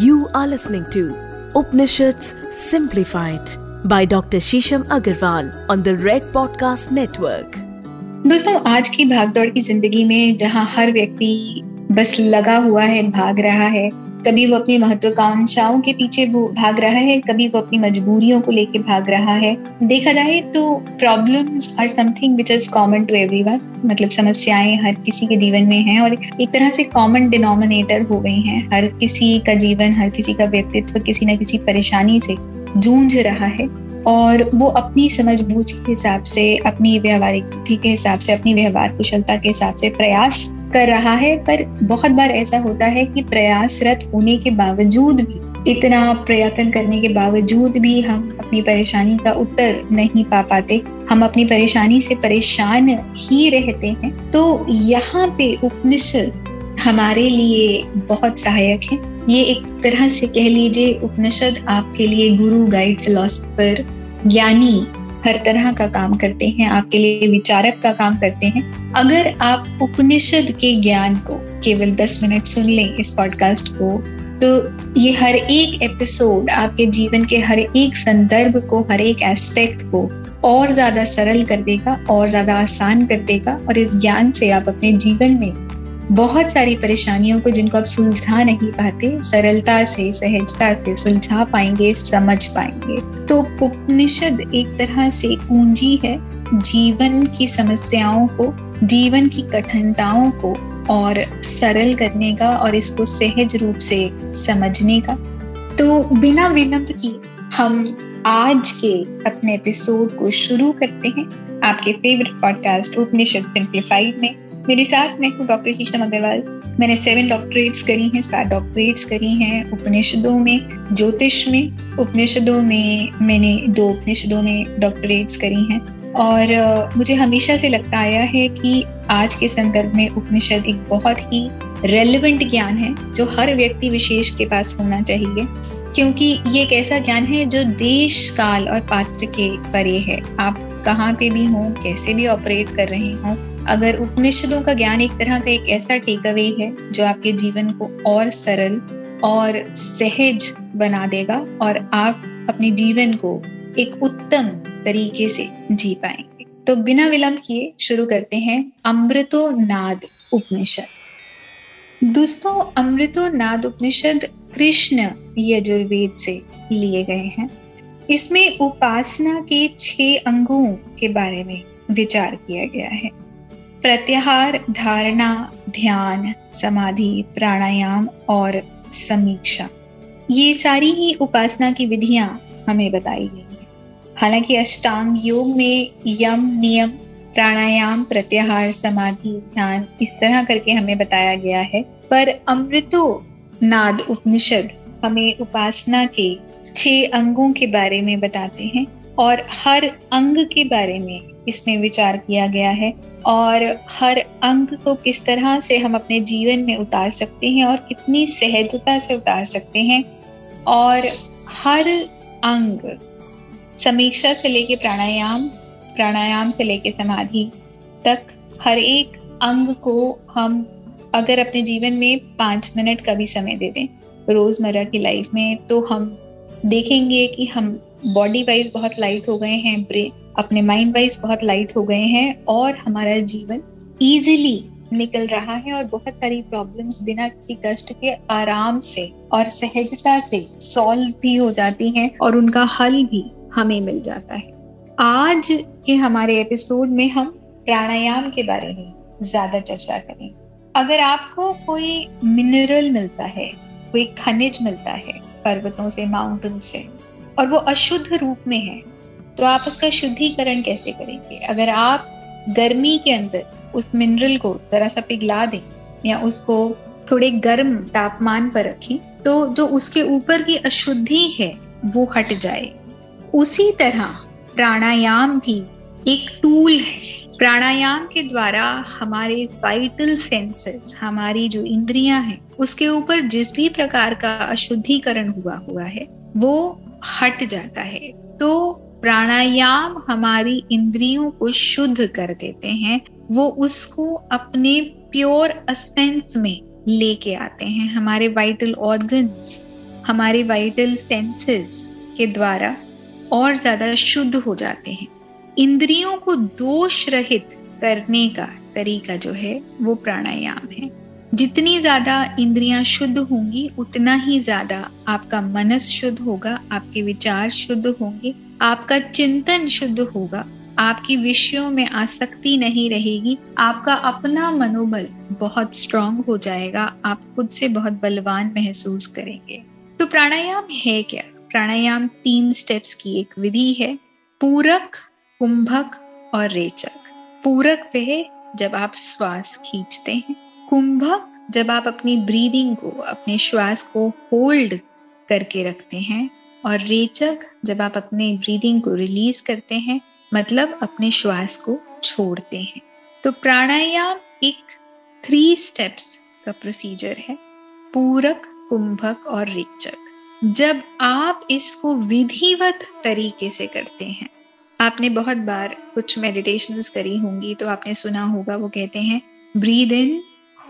You are listening to Upanishads Simplified by Dr. Shisham Agarwal on the Red Podcast Network. दोस्तों आज की भागदौड़ की ज़िंदगी में जहाँ हर व्यक्ति बस लगा हुआ है भाग रहा है कभी वो अपनी महत्वाकांक्षाओं के पीछे भाग रहा है, कभी वो अपनी मजबूरियों को लेके भाग रहा है। देखा जाए तो problems are something which is common to every मतलब समस्याएँ हर किसी के जीवन में हैं और एक तरह से कॉमन डिनोमिनेटर हो गई हैं। हर किसी का जीवन, हर किसी का व्यक्तित्व किसी न किसी परेशानी से जूझ रहा है। और वो अपनी समझ बूझ के हिसाब से, अपनी व्यवहारिक बुद्धि के हिसाब से, अपनी व्यवहार कुशलता के हिसाब से प्रयास कर रहा है। पर बहुत बार ऐसा होता है कि प्रयासरत होने के बावजूद भी, इतना प्रयत्न करने के बावजूद भी हम अपनी परेशानी का उत्तर नहीं पा पाते। हम अपनी परेशानी से परेशान ही रहते हैं। तो यहाँ पे उपनिषद हमारे लिए बहुत सहायक है। ये एक तरह से कह लीजिए उपनिषद आपके लिए गुरु गाइड फिलोसफर ज्ञानी हर तरह का काम करते हैं, आपके लिए विचारक का काम करते हैं। अगर आप उपनिषद के ज्ञान को केवल दस मिनट सुन लें इस पॉडकास्ट को तो ये हर एक एपिसोड आपके जीवन के हर एक संदर्भ को, हर एक एस्पेक्ट को और ज़्यादा सरल कर देगा, और ज़्यादा आसान कर देगा, और इस ज्ञान से आप अपने जीवन में बहुत सारी परेशानियों को जिनको आप सुलझा नहीं पाते, सरलता से, सहजता से सुलझा पाएँगे, समझ पाएँगे। तो उपनिषद एक तरह से कुंजी है जीवन की समस्याओं को, जीवन की कठिनताओं को और सरल करने का और इसको सहज रूप से समझने का। तो बिना विलंब की हम आज के अपने एपिसोड को शुरू करते हैं। आपके फेवरेट पॉडकास्ट उपनिषद सिंप्लीफाइड में। मेरे साथ मैं हूँ डॉक्टर शीशम अग्रवाल मैंने सेवन डॉक्टरेट्स करी हैं, सात डॉक्टरेट्स करी हैं उपनिषदों में, ज्योतिष में। उपनिषदों में मैंने दो उपनिषदों में डॉक्टरेट्स करी हैं। और मुझे हमेशा से लगता आया है कि आज के संदर्भ में उपनिषद एक बहुत ही रेलिवेंट ज्ञान है, जो हर व्यक्ति विशेष के पास होना चाहिए। क्योंकि ये एक ऐसा ज्ञान है जो देश, काल और पात्र के परे है। आप कहाँ पे भी हों, कैसे भी ऑपरेट कर रहे हों अगर उपनिषदों का ज्ञान एक तरह का एक ऐसा टेक अवे है जो आपके जीवन को और सरल और सहज बना देगा और आप अपने जीवन को एक उत्तम तरीके से जी पाएँगे। तो बिना विलंब किए शुरू करते हैं अमृतो नाद उपनिषद। दोस्तों अमृतो नाद उपनिषद कृष्ण यजुर्वेद से लिए गए हैं। इसमें उपासना के छह अंगों के बारे में विचार किया गया है। प्रत्याहार, धारणा, ध्यान, समाधि, प्राणायाम और समीक्षा। ये सारी ही उपासना की विधियाँ हमें बताई गई हैं। हालाँकि अष्टांग योग में यम, नियम, प्राणायाम, प्रत्याहार, समाधि, ध्यान इस तरह करके हमें बताया गया है, पर अमृतो नाद उपनिषद हमें उपासना के छह अंगों के बारे में बताते हैं। और हर अंग के बारे में इसमें विचार किया गया है और हर अंग को किस तरह से हम अपने जीवन में उतार सकते हैं और कितनी सहजता से उतार सकते हैं। और हर अंग समीक्षा से लेके प्राणायाम प्राणायाम से लेके समाधि तक हर एक अंग को हम अगर अपने जीवन में पाँच मिनट का भी समय दे दें रोज़मर्रा की लाइफ में तो हम देखेंगे कि हम बॉडी वाइज बहुत लाइट हो गए हैं ब्रेन अपने माइंड वाइज बहुत लाइट हो गए हैं और हमारा जीवन इजीली निकल रहा है और बहुत सारी प्रॉब्लम्स बिना किसी कष्ट के आराम से और सहजता से सॉल्व भी हो जाती हैं और उनका हल भी हमें मिल जाता है। आज के हमारे एपिसोड में हम प्राणायाम के बारे में ज़्यादा चर्चा करें। अगर आपको कोई मिनरल मिलता है, कोई खनिज मिलता है, पर्वतों से माउंटेन से और वो अशुद्ध रूप में है तो आप उसका शुद्धिकरण कैसे करेंगे? अगर आप गर्मी के अंदर उस मिनरल को जरा सा पिघला दें या उसको थोड़े गर्म तापमान पर रखें तो जो उसके ऊपर की अशुद्धि है, वो हट जाए। उसी तरह प्राणायाम भी एक टूल है। प्राणायाम के द्वारा हमारे वाइटल सेंसेस हमारी जो इंद्रियाँ हैं, उसके ऊपर जिस भी प्रकार का अशुद्धिकरण हुआ हुआ है, वो हट जाता है। तो प्राणायाम हमारी इंद्रियों को शुद्ध कर देते हैं। वो उसको अपने प्योर असेंस में लेके आते हैं। हमारे वाइटल ऑर्गन्स हमारे वाइटल सेंसेस के द्वारा और ज़्यादा शुद्ध हो जाते हैं। इंद्रियों को दोष रहित करने का तरीका जो है, वो प्राणायाम है। जितनी ज़्यादा इंद्रियाँ शुद्ध होंगी, उतना ही ज़्यादा आपका मनस शुद्ध होगा, आपके विचार शुद्ध होंगे, आपका चिंतन शुद्ध होगा, आपकी विषयों में आसक्ति नहीं रहेगी, आपका अपना मनोबल बहुत स्ट्रांग हो जाएगा, आप खुद से बहुत बलवान महसूस करेंगे। तो प्राणायाम है क्या? प्राणायाम तीन स्टेप्स की एक विधि है, पूरक, कुंभक और रेचक। पूरक वे जब आप श्वास खींचते हैं कुंभक जब आप अपनी ब्रीदिंग को, अपने श्वास को होल्ड करके रखते हैं और रेचक जब आप अपने ब्रीदिंग को रिलीज़ करते हैं मतलब अपने श्वास को छोड़ते हैं। तो प्राणायाम एक थ्री स्टेप्स का प्रोसीजर है, पूरक, कुंभक और रेचक। जब आप इसको विधिवत तरीके से करते हैं, आपने बहुत बार कुछ मेडिटेशन करी होंगी तो आपने सुना होगा, वो कहते हैं breathe in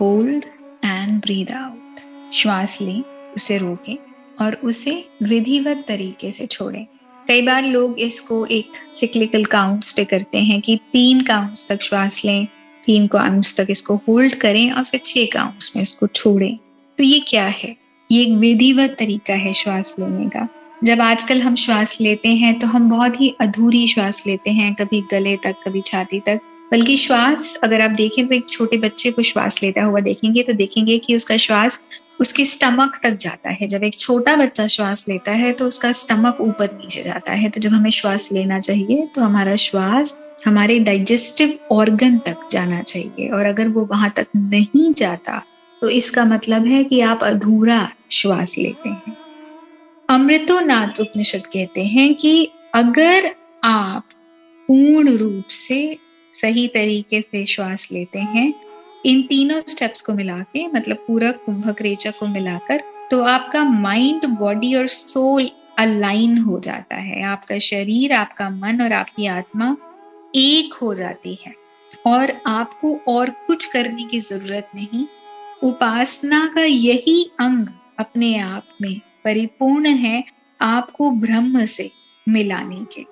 hold and breathe out श्वास लें, उसे रोकें और उसे विधिवत तरीके से छोड़ें। कई बार लोग इसको एक सिक्लिकल काउंट्स पे करते हैं कि तीन काउंट्स तक श्वास लें, तीन काउंट्स तक इसको होल्ड करें और फिर छह काउंट्स में इसको छोड़ें। तो ये क्या है? ये एक विधिवत तरीका है श्वास लेने का। जब आजकल हम श्वास लेते हैं तो हम बहुत ही अधूरी श्वास लेते हैं, कभी गले तक, कभी छाती तक। बल्कि श्वास, अगर आप देखें तो एक छोटे बच्चे को श्वास लेता हुआ देखेंगे तो देखेंगे कि उसका श्वास उसके स्टमक तक जाता है। जब एक छोटा बच्चा श्वास लेता है तो उसका स्टमक ऊपर नीचे जाता है। तो जब हमें श्वास लेना चाहिए तो हमारा श्वास हमारे डाइजेस्टिव ऑर्गन तक जाना चाहिए। और अगर वो वहाँ तक नहीं जाता तो इसका मतलब है कि आप अधूरा श्वास लेते हैं। अमृतोनाथ उपनिषद कहते हैं कि अगर आप पूर्ण रूप से सही तरीके से श्वास लेते हैं। इन तीनों स्टेप्स को मिला के मतलब पूरा कुंभक रेचक को मिलाकर तो आपका माइंड बॉडी और सोल अलाइन हो जाता है। आपका शरीर, आपका मन और आपकी आत्मा एक हो जाती है। और आपको और कुछ करने की ज़रूरत नहीं। उपासना का यही अंग अपने आप में परिपूर्ण है आपको ब्रह्म से मिलाने के।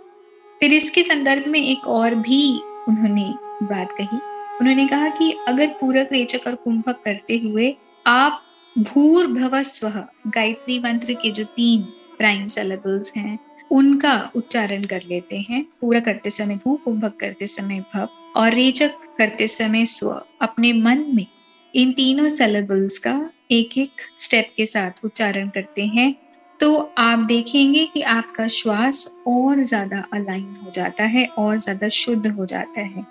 फिर इसके संदर्भ में एक और भी उन्होंने बात कही। उन्होंने कहा कि अगर पूरक रेचक और कुंभक करते हुए आप भूर भव स्व, गायत्री मंत्र के जो तीन प्राइम सेलेबल्स हैं, उनका उच्चारण कर लेते हैं। पूरा करते समय भू, कुंभक करते समय भव और रेचक करते समय स्व। अपने मन में इन तीनों सेलेबल्स का एक एक स्टेप के साथ उच्चारण करते हैं। तो आप देखेंगे कि आपका श्वास और ज़्यादा अलाइन हो जाता है और ज़्यादा शुद्ध हो जाता है।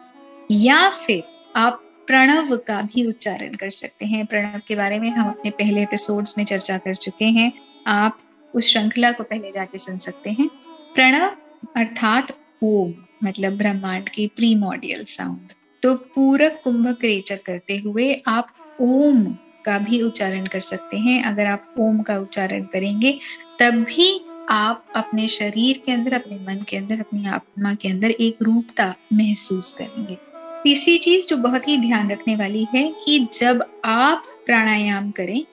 या फिर आप प्रणव का भी उच्चारण कर सकते हैं। प्रणव के बारे में हम अपने पहले एपिसोड्स में चर्चा कर चुके हैं। आप उस श्रृंखला को पहले जाके सुन सकते हैं। प्रणव अर्थात ओम मतलब ब्रह्मांड की प्रीमोडियल साउंड तो पूरक कुंभक रेचक करते हुए आप ओम का भी उच्चारण कर सकते हैं। अगर आप ओम का उच्चारण करेंगे, तब भी आप अपने शरीर के अंदर, अपने मन के अंदर, अपनी आत्मा के अंदर एक रूपता महसूस करेंगे। तीसरी चीज़ जो बहुत ही ध्यान रखने वाली है कि जब आप प्राणायाम करें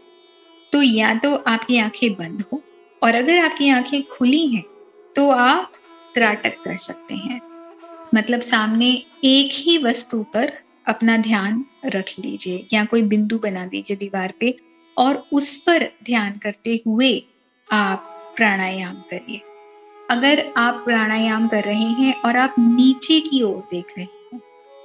तो या तो आपकी आँखें बंद हो और अगर आपकी आँखें खुली हैं तो आप त्राटक कर सकते हैं। मतलब सामने एक ही वस्तु पर अपना ध्यान रख लीजिए या कोई बिंदु बना दीजिए दीवार पे और उस पर ध्यान करते हुए आप प्राणायाम करिए। अगर आप प्राणायाम कर रहे हैं और आप नीचे की ओर देख रहे हैं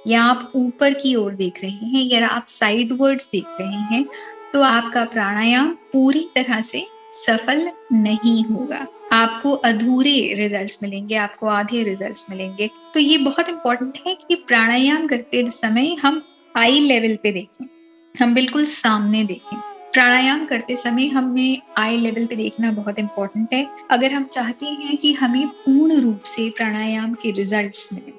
या आप ऊपर की ओर देख रहे हैं या आप साइड वर्ड्स देख रहे हैं तो आपका प्राणायाम पूरी तरह से सफल नहीं होगा। आपको अधूरे रिजल्ट्स मिलेंगे, आपको आधे रिजल्ट्स मिलेंगे। तो ये बहुत इंपॉर्टेंट है कि प्राणायाम करते समय हम आई लेवल पे देखें, हम बिल्कुल सामने देखें। प्राणायाम करते समय हमें आई लेवल पे देखना बहुत इंपॉर्टेंट है। अगर हम चाहते हैं कि हमें पूर्ण रूप से प्राणायाम के रिजल्ट्स मिले।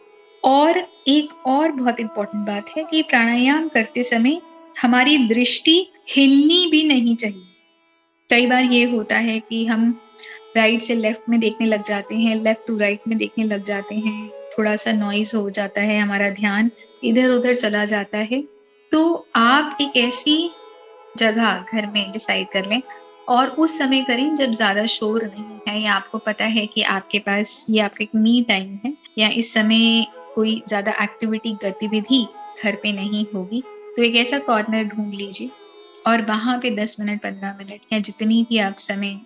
और एक और बहुत इंपॉर्टेंट बात है कि प्राणायाम करते समय हमारी दृष्टि हिलनी भी नहीं चाहिए। कई बार ये होता है कि हम राइट से लेफ़्ट में देखने लग जाते हैं लेफ़्ट टू राइट में देखने लग जाते हैं। थोड़ा सा नॉइज़ हो जाता है हमारा ध्यान इधर उधर चला जाता है। तो आप एक ऐसी जगह घर में डिसाइड कर लें और उस समय करें जब ज़्यादा शोर नहीं है या आपको पता है कि आपके पास ये आपका एक मी टाइम है या इस समय कोई ज़्यादा एक्टिविटी गतिविधि घर पे नहीं होगी तो एक ऐसा कॉर्नर ढूंढ लीजिए और वहाँ पे दस मिनट, पंद्रह मिनट या जितनी भी आप समय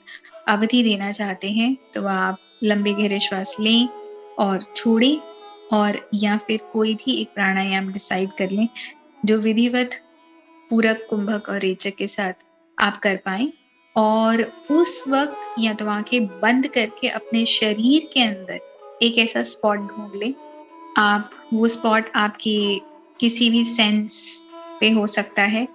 अवधि देना चाहते हैं तो आप लंबे गहरे श्वास लें और छोड़ें और या फिर कोई भी एक प्राणायाम डिसाइड कर लें, जो विधिवत पूरक, कुंभक और रेचक के साथ आप कर पाए और उस वक्त या तो आँखें बंद करके अपने शरीर के अंदर एक ऐसा स्पॉट ढूंढ लें। आप वो स्पॉट आपकी किसी भी सेंस पे हो सकता है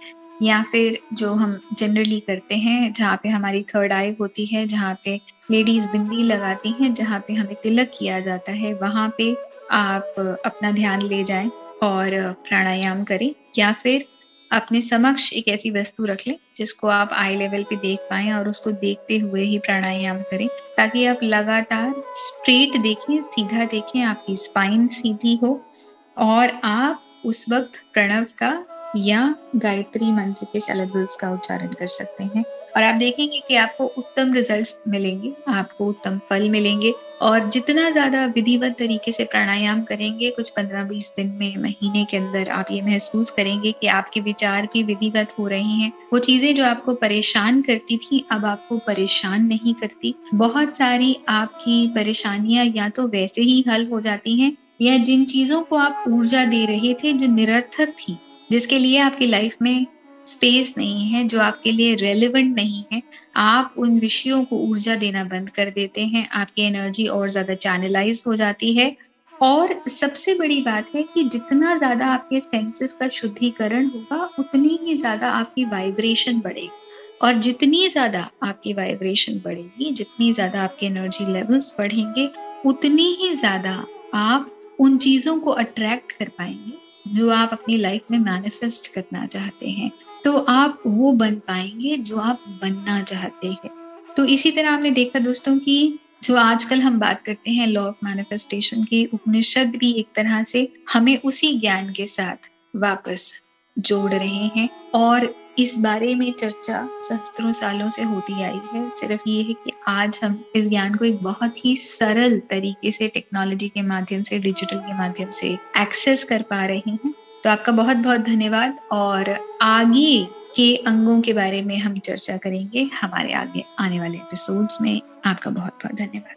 या फिर जो हम जनरली करते हैं, जहाँ पे हमारी थर्ड आई होती है, जहाँ पे लेडीज़ बिंदी लगाती हैं, जहाँ पे हमें तिलक किया जाता है, वहाँ पे आप अपना ध्यान ले जाएँ और प्राणायाम करें या फिर अपने समक्ष एक ऐसी वस्तु रख लें, जिसको आप आई लेवल पे देख पाए और उसको देखते हुए ही प्राणायाम करें, ताकि आप लगातार स्ट्रेट देखें, सीधा देखें, आपकी स्पाइन सीधी हो और आप उस वक्त प्रणव का या गायत्री मंत्र के सेलेबल्स का उच्चारण कर सकते हैं। और आप देखेंगे कि आपको उत्तम रिजल्ट्स मिलेंगे, आपको उत्तम फल मिलेंगे और जितना ज़्यादा विधिवत तरीके से प्राणायाम करेंगे, कुछ पंद्रह बीस दिन में, महीने के अंदर आप ये महसूस करेंगे कि आपके विचार भी विधिवत हो रहे हैं। वो चीज़ें जो आपको परेशान करती थी, अब आपको परेशान नहीं करती। बहुत सारी आपकी परेशानियाँ या तो वैसे ही हल हो जाती हैं, या जिन चीज़ों को आप ऊर्जा दे रहे थे, जो निरर्थक थी जिसके लिए आपकी लाइफ में स्पेस नहीं है, जो आपके लिए रेलिवेंट नहीं है, आप उन विषयों को ऊर्जा देना बंद कर देते हैं, आपकी एनर्जी और ज़्यादा चैनलाइज हो जाती है। और सबसे बड़ी बात है कि जितना ज़्यादा आपके सेंसेस का शुद्धिकरण होगा, उतनी ही ज़्यादा आपकी वाइब्रेशन बढ़ेगी। और जितनी ज़्यादा आपकी वाइब्रेशन बढ़ेगी, जितनी ज़्यादा आपके एनर्जी लेवल्स बढ़ेंगे, उतनी ही ज़्यादा आप उन चीज़ों को अट्रैक्ट कर पाएँगे जो आप अपनी लाइफ में मैनिफेस्ट करना चाहते हैं तो आप वो बन पाएँगे जो आप बनना चाहते हैं। तो इसी तरह आपने देखा दोस्तों कि जो आजकल हम बात करते हैं लॉ ऑफ़ मैनिफेस्टेशन की, उपनिषद भी एक तरह से हमें उसी ज्ञान के साथ वापस जोड़ रहे हैं और इस बारे में चर्चा सहस्त्रों सालों से होती आई है। सिर्फ़ ये है कि आज हम इस ज्ञान को एक बहुत ही सरल तरीके से टेक्नोलॉजी के माध्यम से डिजिटल के माध्यम से एक्सेस कर पा रहे हैं। तो आपका बहुत बहुत धन्यवाद और आगे के अंगों के बारे में हम चर्चा करेंगे हमारे आगे आने वाले एपिसोड्स में। आपका बहुत बहुत धन्यवाद।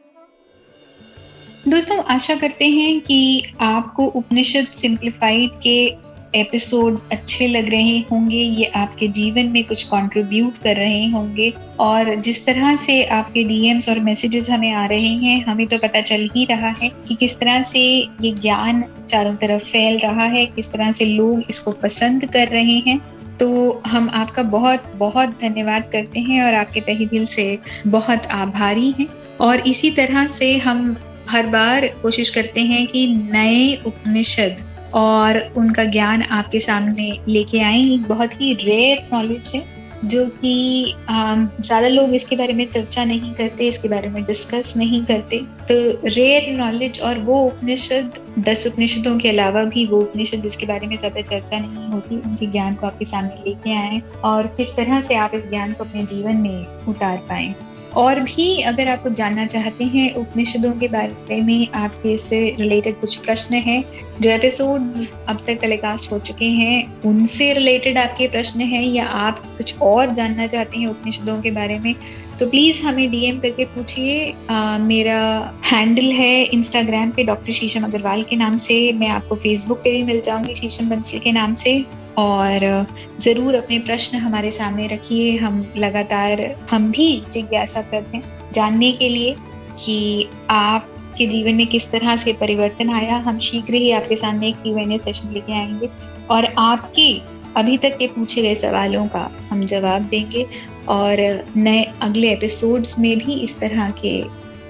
दोस्तों, आशा करते हैं कि आपको उपनिषद सिंप्लीफाइड के एपिसोड्स अच्छे लग रहे होंगे, ये आपके जीवन में कुछ कंट्रीब्यूट कर रहे होंगे और जिस तरह से आपके डीएम्स और मैसेजेस हमें आ रहे हैं, हमें तो पता चल ही रहा है कि किस तरह से ये ज्ञान चारों तरफ़ फैल रहा है, किस तरह से लोग इसको पसंद कर रहे हैं। तो हम आपका बहुत बहुत धन्यवाद करते हैं और आपके तहे दिल से बहुत आभारी हैं। और इसी तरह से हम हर बार कोशिश करते हैं कि नए उपनिषद और उनका ज्ञान आपके सामने लेके आए एक बहुत ही रेयर नॉलेज है, जो कि ज़्यादा लोग इसके बारे में चर्चा नहीं करते, इसके बारे में डिस्कस नहीं करते। तो रेयर नॉलेज और वो उपनिषद, दस उपनिषदों के अलावा भी वो उपनिषद जिसके बारे में ज़्यादा चर्चा नहीं होती, उनके ज्ञान को आपके सामने लेके आए और किस तरह से आप इस ज्ञान को अपने जीवन में उतार पाए। और भी अगर आप कुछ जानना चाहते हैं उपनिषदों के बारे में, आपके इससे रिलेटेड कुछ प्रश्न हैं, जो एपिसोड अब तक टेलीकास्ट हो चुके हैं, उनसे रिलेटेड आपके प्रश्न हैं या आप कुछ और जानना चाहते हैं उपनिषदों के बारे में तो प्लीज़ हमें डीएम करके पूछिए। मेरा हैंडल है इंस्टाग्राम पे डॉक्टर शीशम अग्रवाल के नाम से। मैं आपको फेसबुक पे भी मिल जाऊँगी शीशम बंसल के नाम से। और ज़रूर अपने प्रश्न हमारे सामने रखिए। हम लगातार, हम भी जिज्ञासा करते हैं जानने के लिए कि आपके जीवन में किस तरह से परिवर्तन आया। हम शीघ्र ही आपके सामने एक क्यू सेशन लेके आएँगे और आपके अभी तक के पूछे गए सवालों का हम जवाब देंगे और नए अगले एपिसोड्स में भी इस तरह के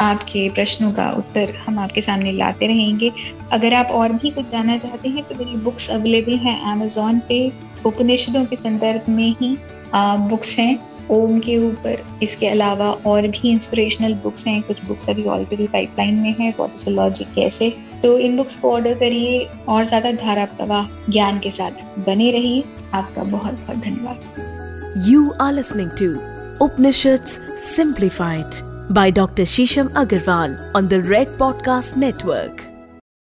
आपके प्रश्नों का उत्तर हम आपके सामने लाते रहेंगे। अगर आप और भी कुछ जानना चाहते हैं तो मेरी बुक्स अवेलेबल हैं अमेजोन पे उपनिषदों के संदर्भ में ही आ, बुक्स हैं ओम के ऊपर इसके अलावा और भी इंस्पिरेशनल बुक्स हैं कुछ बुक्स अभी ऑलरेडी पाइपलाइन में है वॉटिसोलॉजी कैसे तो इन बुक्स को ऑर्डर करिए और ज़्यादा धारा प्रवाह ज्ञान के साथ बने रहिए आपका बहुत बहुत धन्यवाद you are listening to Upanishads Simplified by Dr. Shisham Agarwal on the Red Podcast Network.